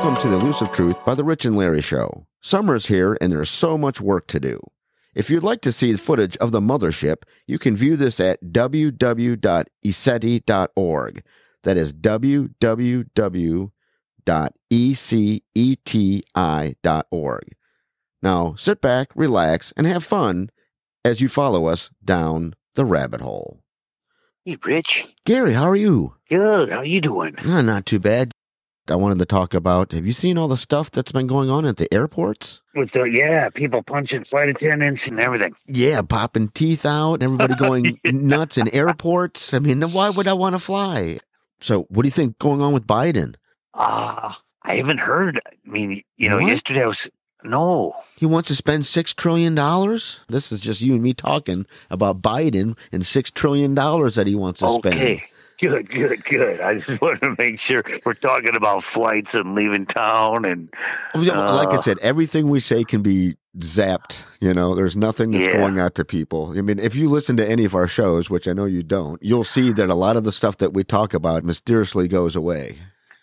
Welcome to the Elusive Truth by the Rich and Larry Show. Summer's here and there's so much work to do. If you'd like to see footage of the mothership, you can view this at www.eceti.org. That is www.eceti.org. Now sit back, relax, and have fun as you follow us down the rabbit hole. Hey, Rich. Gary, how are you? Good. How are you doing? Ah, not too bad. I wanted to talk about have you seen all the stuff that's been going on at the airports? With the yeah, people punching flight attendants and everything. Yeah, popping teeth out, everybody going nuts in airports. I mean, why would I want to fly? So, what do you think going on with Biden? Ah, I haven't heard. I mean, you know, What? yesterday I was no. He wants to spend six trillion dollars. This is just you and me talking about Biden and six trillion dollars that he wants to spend. Okay. Good, good, good. I just wanted to make sure we're talking about flights and leaving town and well, like I Uh. said, everything we say can be zapped. You know, there's nothing that's Yeah. going out to people. I mean, if you listen to any of our shows, which I know you don't, you'll see that a lot of the stuff that we talk about mysteriously goes away.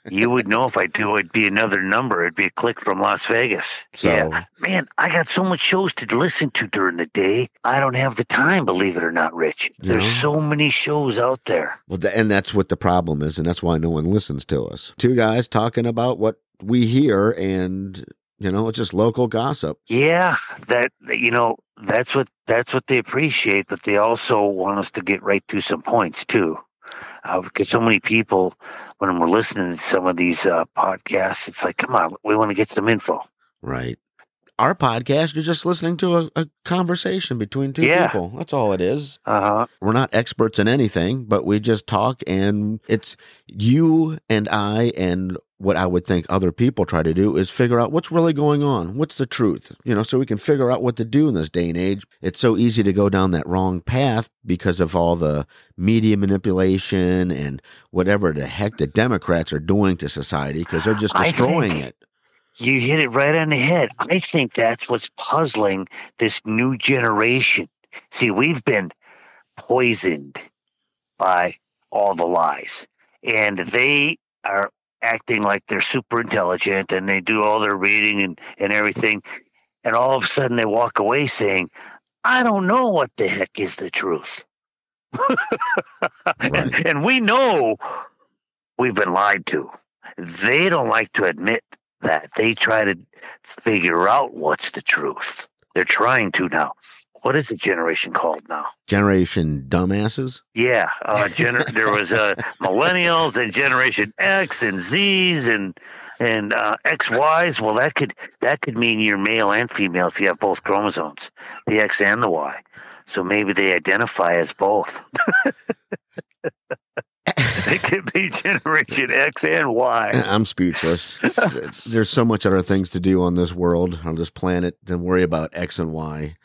You would know if I do it'd be another number. It'd be a click from Las Vegas. So- yeah. Man, I got so much shows to listen to during the day. I don't have the time, believe it or not, Rich. There's No. so many shows out there. Well, th- and that's what the problem is, and that's why no one listens to us. Two guys talking about what we hear, and you know, it's just local gossip. Yeah, that you know, that's what that's what they appreciate, but they also want us to get right to some points too. Because so many people, when we're listening to some of these uh, podcasts, it's like, come on, we want to get some info. Right. Our podcast, you're just listening to a, a conversation between two Yeah. people. That's all it is. Uh huh. We're not experts in anything, but we just talk, and it's you and I and what I would think other people try to do is figure out what's really going on. What's the truth? You know, so we can figure out what to do in this day and age. It's so easy to go down that wrong path because of all the media manipulation and whatever the heck the Democrats are doing to society because they're just destroying think- it. You hit it right on the head. I think that's what's puzzling this new generation. See, we've been poisoned by all the lies, and they are acting like they're super intelligent and they do all their reading and, and everything. And all of a sudden they walk away saying, I don't know what the heck is the truth. and, and we know we've been lied to. They don't like to admit that. They try to figure out what's the truth. They're trying to now. What is the generation called now? Generation dumbasses. Yeah, uh, gener- there was uh, millennials and Generation X and Zs and and uh, XYs. Well, that could that could mean you're male and female if you have both chromosomes, the X and the Y. So maybe they identify as both. It could be Generation X and Y. I'm speechless. There's so much other things to do on this world, on this planet, than worry about X and Y.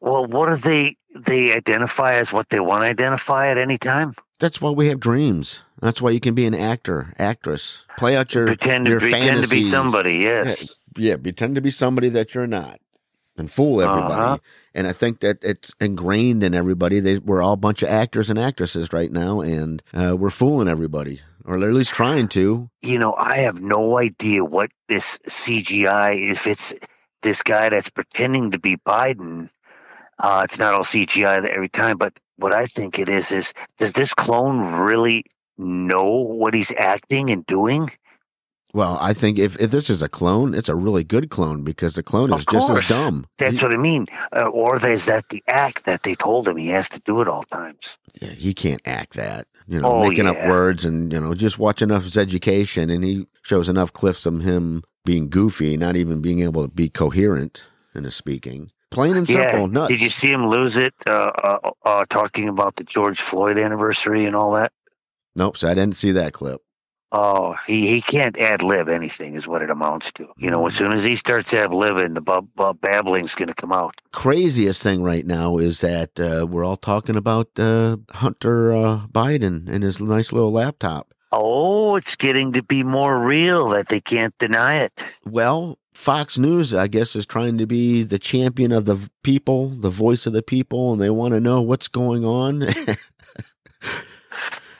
Well, what do they they identify as what they want to identify at any time? That's why we have dreams. That's why you can be an actor, actress. Play out your Pretend to your pretend to be somebody. Yes. Yeah, pretend to be somebody that you're not, and fool everybody. Uh-huh. And I think that it's ingrained in everybody. They, we're all a bunch of actors and actresses right now, and uh, we're fooling everybody, or at least trying to. you know, I have no idea what this CGI, if it's this guy that's pretending to be Biden, uh, it's not all CGI every time, but what I think it is, is does this clone really know what he's acting and doing? Well, I think if, if this is a clone, it's a really good clone because the clone is just as dumb. That's what I mean. Uh, or is that the act that they told him he has to do at all times? Yeah, he can't act that. You know, Oh, making up words and you know, just watch enough of his education, and he shows enough clips of him being goofy, not even being able to be coherent in his speaking. Plain and Yeah. simple, nuts. Did you see him lose it uh, uh, uh, talking about the George Floyd anniversary and all that? Nope, so I didn't see that clip. Oh, he, he can't ad lib anything, is what it amounts to. You know, as soon as he starts ad libbing, the bub, bub babbling's going to come out. Craziest thing right now is that uh, we're all talking about uh, Hunter uh, Biden and his nice little laptop. Oh, it's getting to be more real that they can't deny it. Well, Fox News, I guess, is trying to be the champion of the people, the voice of the people, and they want to know what's going on.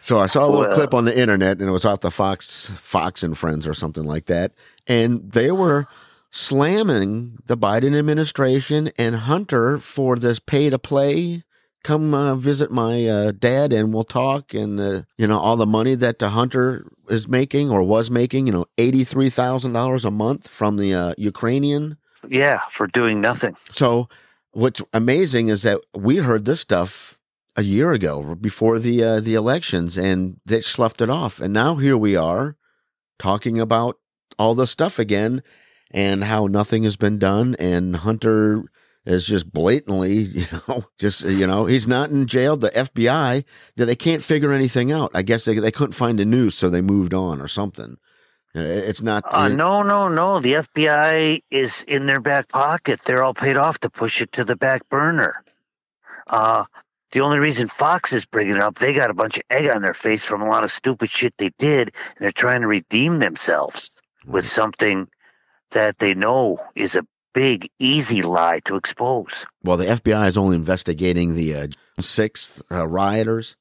so I saw a little Well- clip on the internet, and it was off the Fox Fox and Friends or something like that. and they were slamming the Biden administration and Hunter for this pay to play. Come uh, visit my uh, dad and we'll talk. And, uh, you know, all the money that the Hunter is making or was making, you know, $83,000 a month from the uh, Ukrainian. Yeah, for doing nothing. So, what's amazing is that we heard this stuff a year ago before the uh, the elections, and they sloughed it off. And now here we are talking about all the stuff again and how nothing has been done. And Hunter is just blatantly, you know, just you know, he's not in jail. The FBI that they can't figure anything out. I guess they they couldn't find the news, so they moved on or something. Uh, It's not. Uh, no, no, no. The FBI is in their back pocket. They're all paid off to push it to the back burner. Uh, the only reason Fox is bringing it up, they got a bunch of egg on their face from a lot of stupid shit they did, and they're trying to redeem themselves with something that they know is a big, easy lie to expose. Well, the FBI is only investigating the uh, sixth uh, rioters.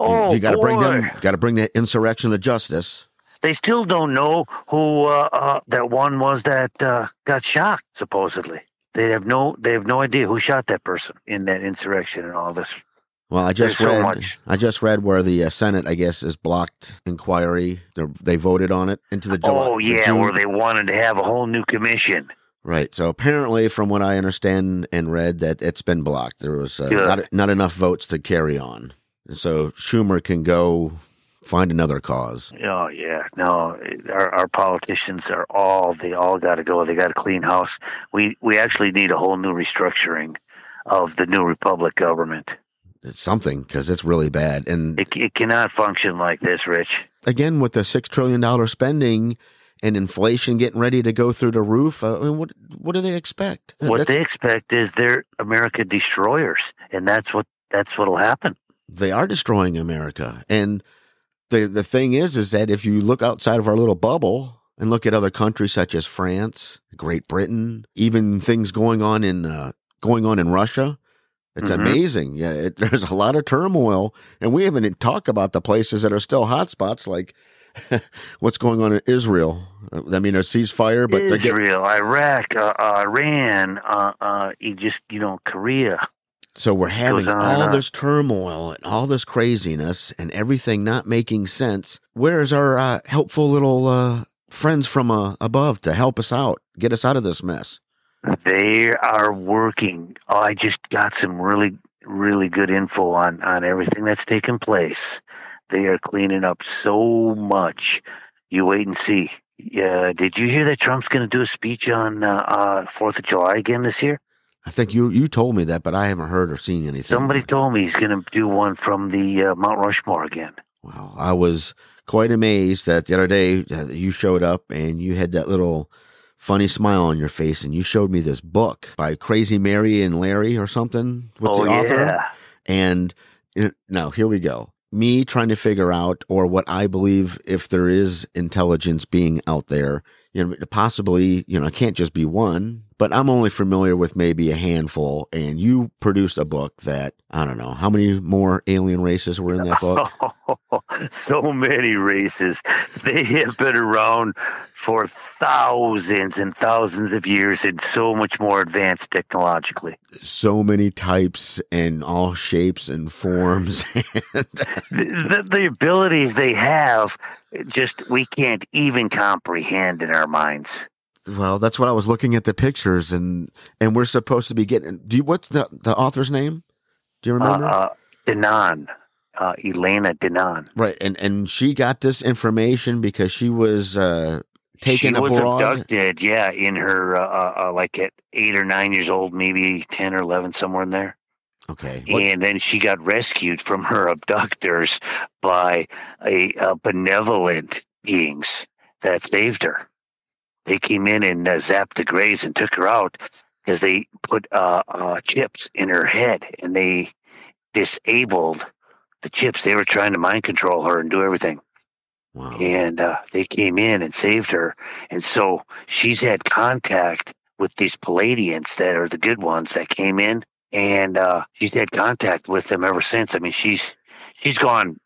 You- Oh, you got to bring them. Got to bring the insurrection to justice. They still don't know who uh, uh, that one was that uh, got shot. Supposedly, they have no they have no idea who shot that person in that insurrection and all this. Well, I just There's so read. much. I just read where the uh, Senate, I guess, is blocked inquiry. They're, they voted on it into the July. oh the yeah, June- where they wanted to have a whole new commission. Right. So apparently, from what I understand and read, that it's been blocked. There was uh, not not enough votes to carry on, so Schumer can go find another cause. Oh yeah, no, our, our politicians are all they all got to go. They got to clean house. We we actually need a whole new restructuring of the new republic government. It's something because it's really bad. And It it cannot function like this, Rich. again, with the six trillion dollar spending and inflation getting ready to go through the roof, uh, I mean, what what do they expect? What That's- they expect is they're America destroyers, and that's what that's what'll happen. they are destroying America. And the the thing is, is that if you look outside of our little bubble and look at other countries such as France, Great Britain, even things going on in uh, going on in Russia, it's Mhm. amazing. Yeah, it, there's a lot of turmoil, and we haven't talked about the places that are still hotspots, like what's going on in Israel. Uh, I mean, a ceasefire, but they're getting, Israel, Iraq, uh, Iran, uh, uh, just you know Korea. So we're having Goes on and all this turmoil and all this craziness and everything not making sense. Where's our uh, helpful little uh, friends from uh, above to help us out, get us out of this mess? They are working. Oh, I just got some really, really good info on on everything that's taking place. They are cleaning up so much. You wait and see. Yeah, did you hear that Trump's going to do a speech on uh, uh, Fourth of July again this year? I think you you told me that, but I haven't heard or seen anything. Somebody told me he's going to do one from the uh, Mount Rushmore again. Well, I was quite amazed that the other day uh, you showed up and you had that little funny smile on your face, and you showed me this book by Crazy Mary and Larry or something. What's oh the author? yeah, And you now here we go. Me trying to figure out, or what I believe, if there is intelligence being out there, you know, possibly, you know, it can't just be one, but I'm only familiar with maybe a handful. And you produced a book that, I don't know, how many more alien races were in that book? so many races. They have been around for thousands and thousands of years and so much more advanced technologically. so many types and all shapes and forms. and The, the, the abilities they have, just we can't even comprehend in our minds. Well, that's what I was looking at the pictures and, and we're supposed to be getting, do you, what's the, the author's name? Do you Uh, remember? uh, Danaan, uh, Elena Danaan. Right, and and she got this information because she was uh, taken she was abducted, yeah, in her uh, uh, uh, like at eight or nine years old, maybe ten or eleven, somewhere in there. Okay, what, and then she got rescued from her abductors by a, uh benevolent beings that saved her. They came in and uh, zapped the grays and took her out because they put uh, uh, chips in her head and they disabled the chips. They were trying to mind control her and do everything wow. and uh, they came in and saved her. And so she's had contact with these Pleiadians that are the good ones that came in, and uh, she's had contact with them ever since. I mean, she's she's gone,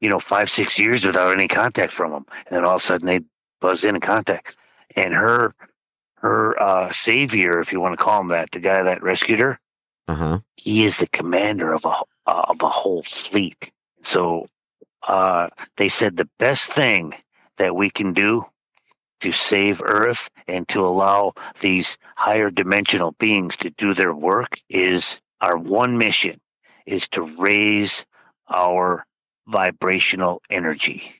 you know, five six years without any contact from them, and then all of a sudden they buzz in and contact. And her her uh, savior, if you want to call him that, the guy that rescued her, Uh huh. he is the commander of a of a whole fleet. So uh, they said the best thing that we can do to save Earth and to allow these higher dimensional beings to do their work is our one mission is to raise our vibrational energy,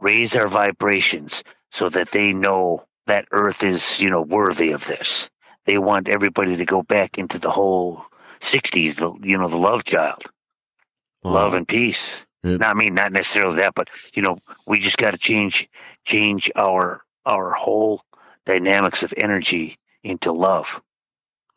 raise our vibrations so that they know that Earth is, you know, worthy of this. They want everybody to go back into the whole 60s, the, you know, the love child, love and peace. Yeah. No, I mean, not necessarily that, but you know, we just got to change change our our whole dynamics of energy into love.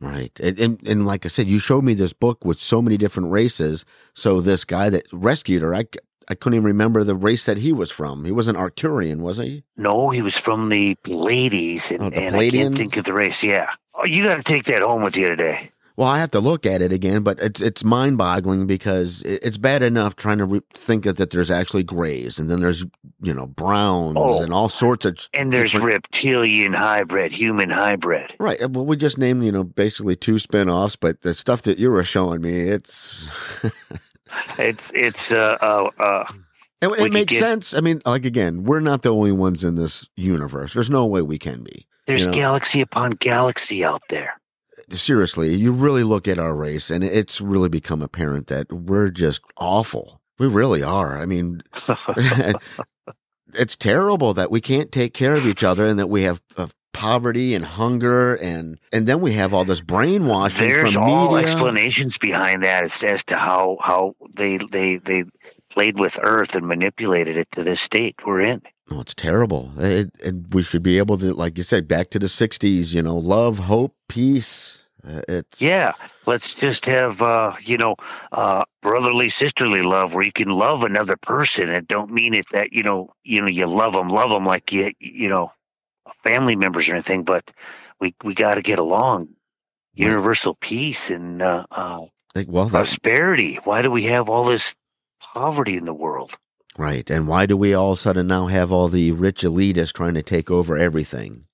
Right. And, and and like I said, you showed me this book with so many different races. So this guy that rescued her, I, I couldn't even remember the race that he was from. He was an Arcturian, was he? No, he was from the Pleiades, and, Oh, the and I can't think of the race. Yeah, oh, you got to take that home with you today. Well, I have to look at it again, but it's it's mind boggling because it's bad enough trying to re- think of that there's actually grays and then there's you know browns Oh. and all sorts of And there's reptilian hybrid, human hybrid. right. uh, Well, we just named you know basically two spin-offs, but the stuff that you were showing me, it's It's it's uh uh, uh And it makes get- sense. I mean, like again, we're not the only ones in this universe. There's no way we can be. there's You know. galaxy upon galaxy out there. Seriously, you really look at our race, and it's really become apparent that we're just awful. We really are. I mean, it's terrible that we can't take care of each other, and that we have uh, poverty and hunger, and and then we have all this brainwashing There's from all explanations behind that as, as to how how they they they played with Earth and manipulated it to this state we're in. Oh, it's terrible. It, it, we should be able to, like you said, back to the '60s. You know, love, hope, peace. Uh, it's Yeah, let's just have uh, you know uh, brotherly sisterly love where you can love another person and don't mean it that you know you know you love them love them like you you know family members or anything, but we we got to get along. Universal peace and uh, uh, like well, that, prosperity. Why do we have all this poverty in the world? Right. And why do we all of a sudden now have all the rich elitists trying to take over everything?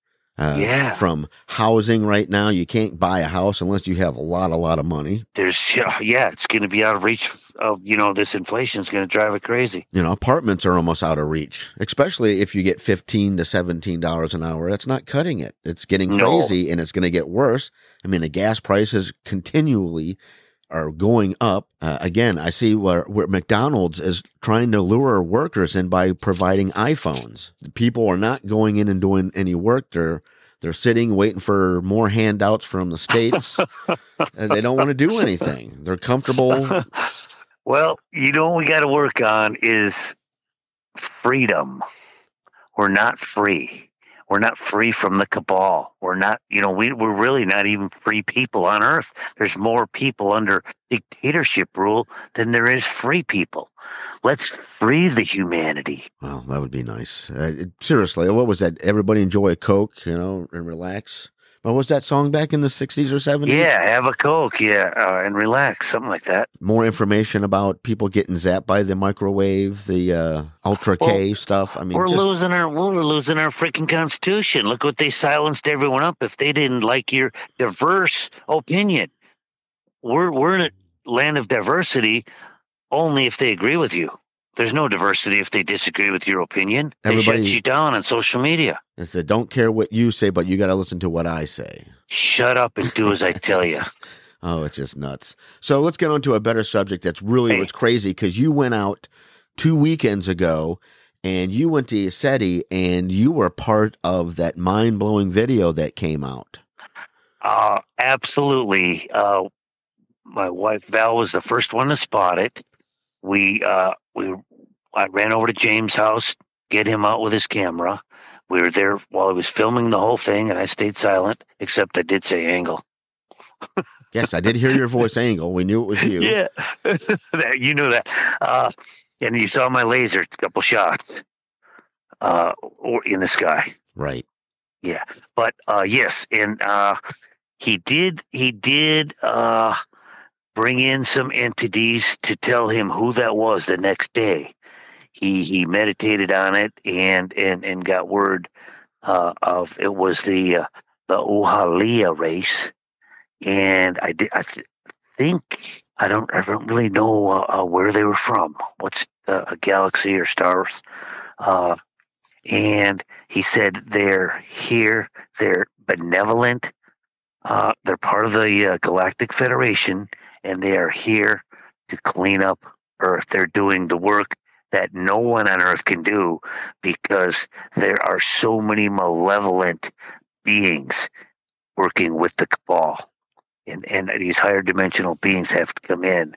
Uh, Yeah. From housing right now, you can't buy a house unless you have a lot, a lot of money. There's yeah, it's going to be out of reach of you know this inflation is going to drive it crazy. You know, apartments are almost out of reach, especially if you get fifteen to seventeen dollars an hour. That's not cutting it. It's getting No. crazy, and it's going to get worse. I mean, the gas prices continually are going up. Uh, again, I see where, where McDonald's is trying to lure workers in by providing iPhones. People are not going in and doing any work. They're they're sitting waiting for more handouts from the states. and they don't want to do anything. They're comfortable. well, you know what we got to work on is freedom. We're not free. We're not free from the cabal. We're not, you know, we, we're really not even free people on earth. There's more people under dictatorship rule than there is free people. Let's free the humanity. Well, that would be nice. Uh, seriously, what was that? Everybody enjoy a Coke, you know, and relax. What was that song back in the 60s or 70s? Yeah, have a Coke, yeah, uh, and relax, something like that. More information about people getting zapped by the microwave, the uh, Ultra K stuff. I mean, we're just, losing our we're losing our freaking constitution. Look what they silenced everyone up if they didn't like your diverse opinion. We're we're in a land of diversity only if they agree with you. There's no diversity if they disagree with your opinion. They shut you down on social media. they said, don't care what you say, but you got to listen to what I say. Shut up and do as I tell you. Oh, it's just nuts. So let's get on to a better subject that's really Hey. what's crazy because you went out two weekends ago and you went to ECETI and you were part of that mind blowing video that came out. Uh, absolutely. Uh, my wife Val was the first one to spot it. We uh, we I ran over to James' house, get him out with his camera. We were there while he was filming the whole thing, and I stayed silent, except I did say angle. Yes, I did hear your voice angle. We knew it was you. Yeah, you knew that. Uh, and you saw my laser, a couple shots, uh, or in the sky. Right. Yeah, but uh yes and uh he did he did uh bring in some entities to tell him who that was the next day he he meditated on it and and and got word uh, of it was the uh, the Uhalia race, and I did I th- think I don't I don't really know uh, uh, where they were from. What's uh, a galaxy or stars? Uh, and he said they're here. They're benevolent. They're part of the Galactic Federation, and they are here to clean up Earth. They're doing the work that no one on Earth can do because there are so many malevolent beings working with the cabal. And, and these higher dimensional beings have to come in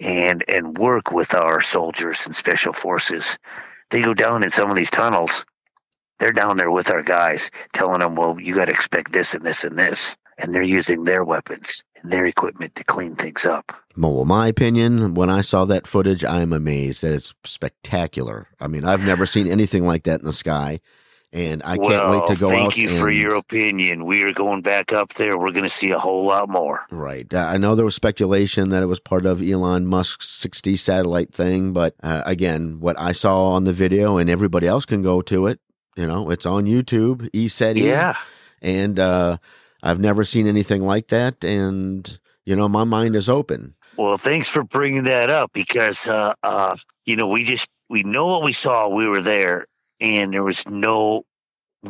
and and work with our soldiers and special forces. They go down in some of these tunnels. They're down there with our guys, telling them, "Well, you got to expect this and this and this," and they're using their weapons and their equipment to clean things up. Well, my opinion, when I saw that footage, I'm amazed that it's spectacular. I mean, I've never seen anything like that in the sky and I well, can't wait to go thank you for your opinion. We are going back up there. We're going to see a whole lot more. Right. Uh, I know there was speculation that it was part of Elon Musk's 60 satellite thing, but uh, again, what I saw on the video, and everybody else can go to it. You know, it's on YouTube. ECETI. Yeah. And uh, I've never seen anything like that, and you know, my mind is open. Well, thanks for bringing that up because uh, uh, you know we just we know what we saw. We were there, and there was no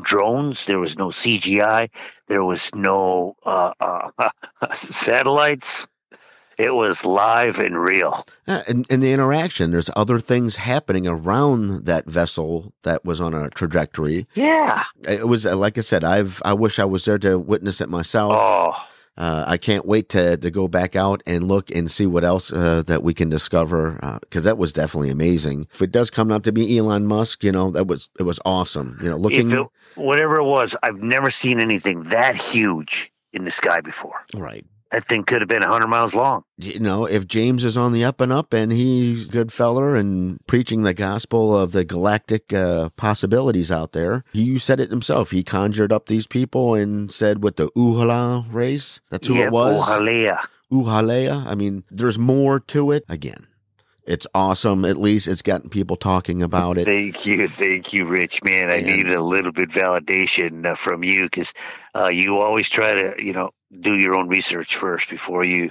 drones, there was no CGI, there was no uh, uh, satellites. It was live and real. Uh, and, and the interaction, there's other things happening around that vessel that was on a trajectory. Yeah. It was, uh, like I said, I've, I wish I was there to witness it myself. Oh, Uh, I can't wait to to go back out and look and see what else uh, that we can discover because that was definitely amazing. If it does come out to be Elon Musk, you know that was it was awesome. You know, looking it, whatever it was, I've never seen anything that huge in the sky before. right. That thing could have been 100 miles long. You know, if James is on the up and up and he's a good feller and preaching the gospel of the galactic uh, possibilities out there, he said it himself. He conjured up these people and said with the Uhala race, that's who yeah, it was. Ojalea. Uhalea. I mean, there's more to it. Again, it's awesome. At least it's gotten people talking about it. Thank you, thank you, Rich. Man, I And- need a little bit validation uh, from you because uh, you always try to, you know, do your own research first before you,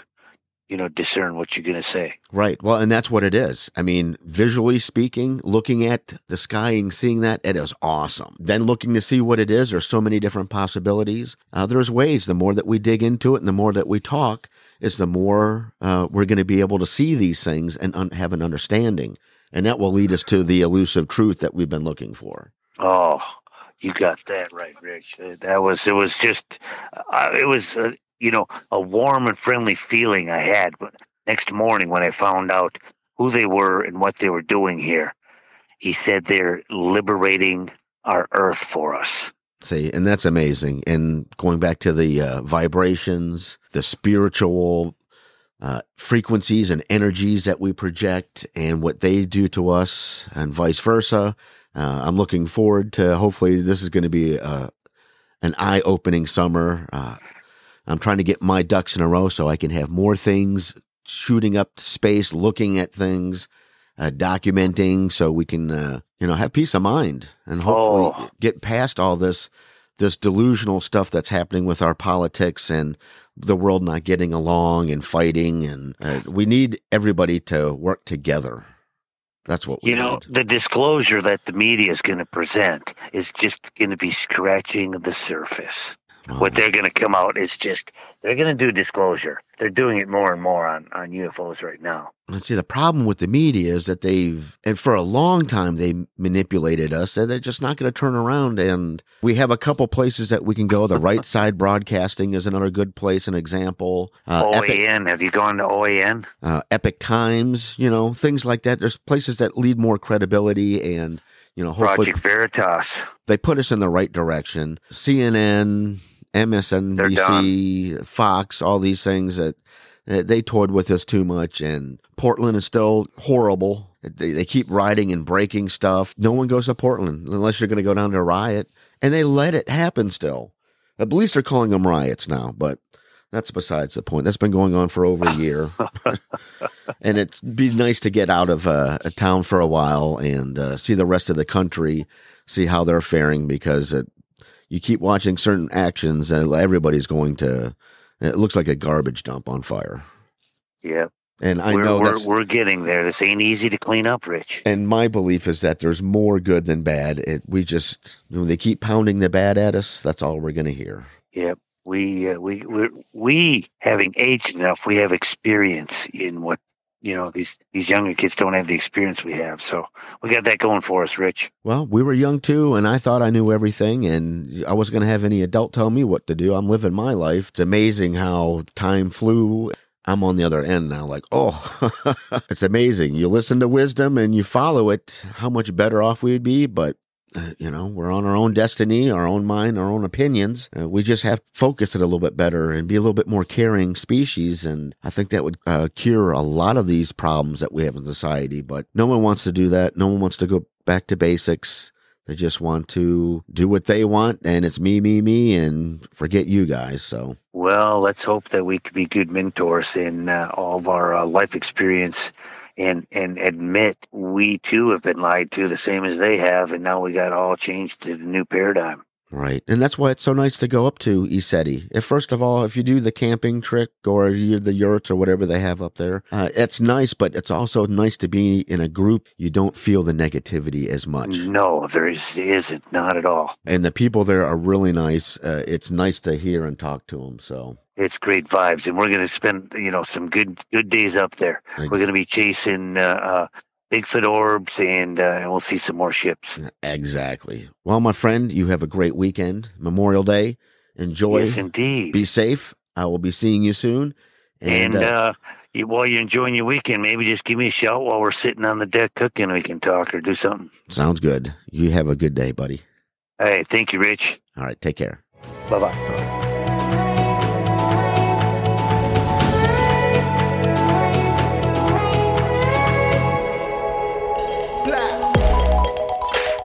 you know, discern what you're going to say. Right. Well, and that's what it is. I mean, visually speaking, looking at the sky and seeing that, it is awesome. Then looking to see what it is, there's so many different possibilities. Uh, there's ways. The more that we dig into it and the more that we talk, is the more uh, we're going to be able to see these things and un- have an understanding. And that will lead us to the elusive truth that we've been looking for. Oh, you got that right, Rich. That was it. Was just uh, it was uh, you know a warm and friendly feeling I had. But next morning when I found out who they were and what they were doing here, he said they're liberating our Earth for us. See, and that's amazing. And going back to the uh, vibrations, the spiritual uh, frequencies and energies that we project, and what they do to us, and vice versa. Uh, I'm looking forward to. Hopefully, this is going to be a, an eye-opening summer. Uh, I'm trying to get my ducks in a row so I can have more things shooting up to space, looking at things, uh, documenting, so we can, uh, you know, have peace of mind and hopefully Oh. get past all this this delusional stuff that's happening with our politics and the world not getting along and fighting and uh, we need everybody to work together that's what we You know, need. the disclosure that the media is going to present is just going to be scratching the surface. What they're going to come out is just they're going to do disclosure. They're doing it more and more on on UFOs right now. Let's see, the problem with the media is that they've, and for a long time, they manipulated us, and they're just not going to turn around. And we have a couple places that we can go. The right side broadcasting is another good place, an example. Uh, Epic, OAN, have you gone to OAN? uh, Epoch Times, you know, things like that. There's places that lead more credibility and, you know, Project Veritas. they put us in the right direction. CNN, MSNBC, Fox, all these things that they toyed with us too much. And Portland is still horrible. They, they keep rioting and breaking stuff. No one goes to Portland unless you're going to go down to a riot. And they let it happen still. At least they're calling them riots now, but that's besides the point. That's been going on for over a year. and it'd be nice to get out of uh, a town for a while and uh, see the rest of the country, see how they're faring because it, you keep watching certain actions, and everybody's going to. It looks like a garbage dump on fire. Yeah. And I we're, know we're, we're getting there. This ain't easy to clean up, Rich. and my belief is that there's more good than bad. It, we just when they keep pounding the bad at us, that's all we're going to hear. Yep. We uh, we we we having aged enough, we have experience in what you know these these younger kids don't have the experience we have. So we got that going for us, Rich. Well, we were young too, and I thought I knew everything, and I wasn't going to have any adult tell me what to do. I'm living my life. It's amazing how time flew. I'm on the other end now, like, oh, it's amazing. You listen to wisdom and you follow it, how much better off we'd be. But, uh, you know, we're on our own destiny, our own mind, our own opinions. Uh, we just have to focus it a little bit better and be a little bit more caring species. And I think that would uh, cure a lot of these problems that we have in society. But no one wants to do that. No one wants to go back to basics. They just want to do what they want, and it's me, me, me, and forget you guys. So, Well, let's hope that we can be good mentors in uh, all of our uh, life experience and and admit we too have been lied to the same as they have and now we got all changed to the new paradigm. right. And that's why it's so nice to go up to ECETI. If, first of all, if you do the camping trick or you the yurts or whatever they have up there, uh, it's nice, but it's also nice to be in a group. You don't feel the negativity as much. No, there is, isn't, not at all. And the people there are really nice. Uh, it's nice to hear and talk to them. So, It's great vibes, and we're going to spend you know some good good days up there. We're going to be chasing uh, uh, Bigfoot orbs, and uh, and we'll see some more ships. exactly. Well, my friend, you have a great weekend, Memorial Day. Enjoy. Yes, indeed. be safe. I will be seeing you soon. and uh, uh, you, while you're enjoying your weekend, maybe just give me a shout while we're sitting on the deck cooking. We can talk or do something. sounds good. You have a good day, buddy. Hey, thank you, Rich. All right, take care. Bye bye.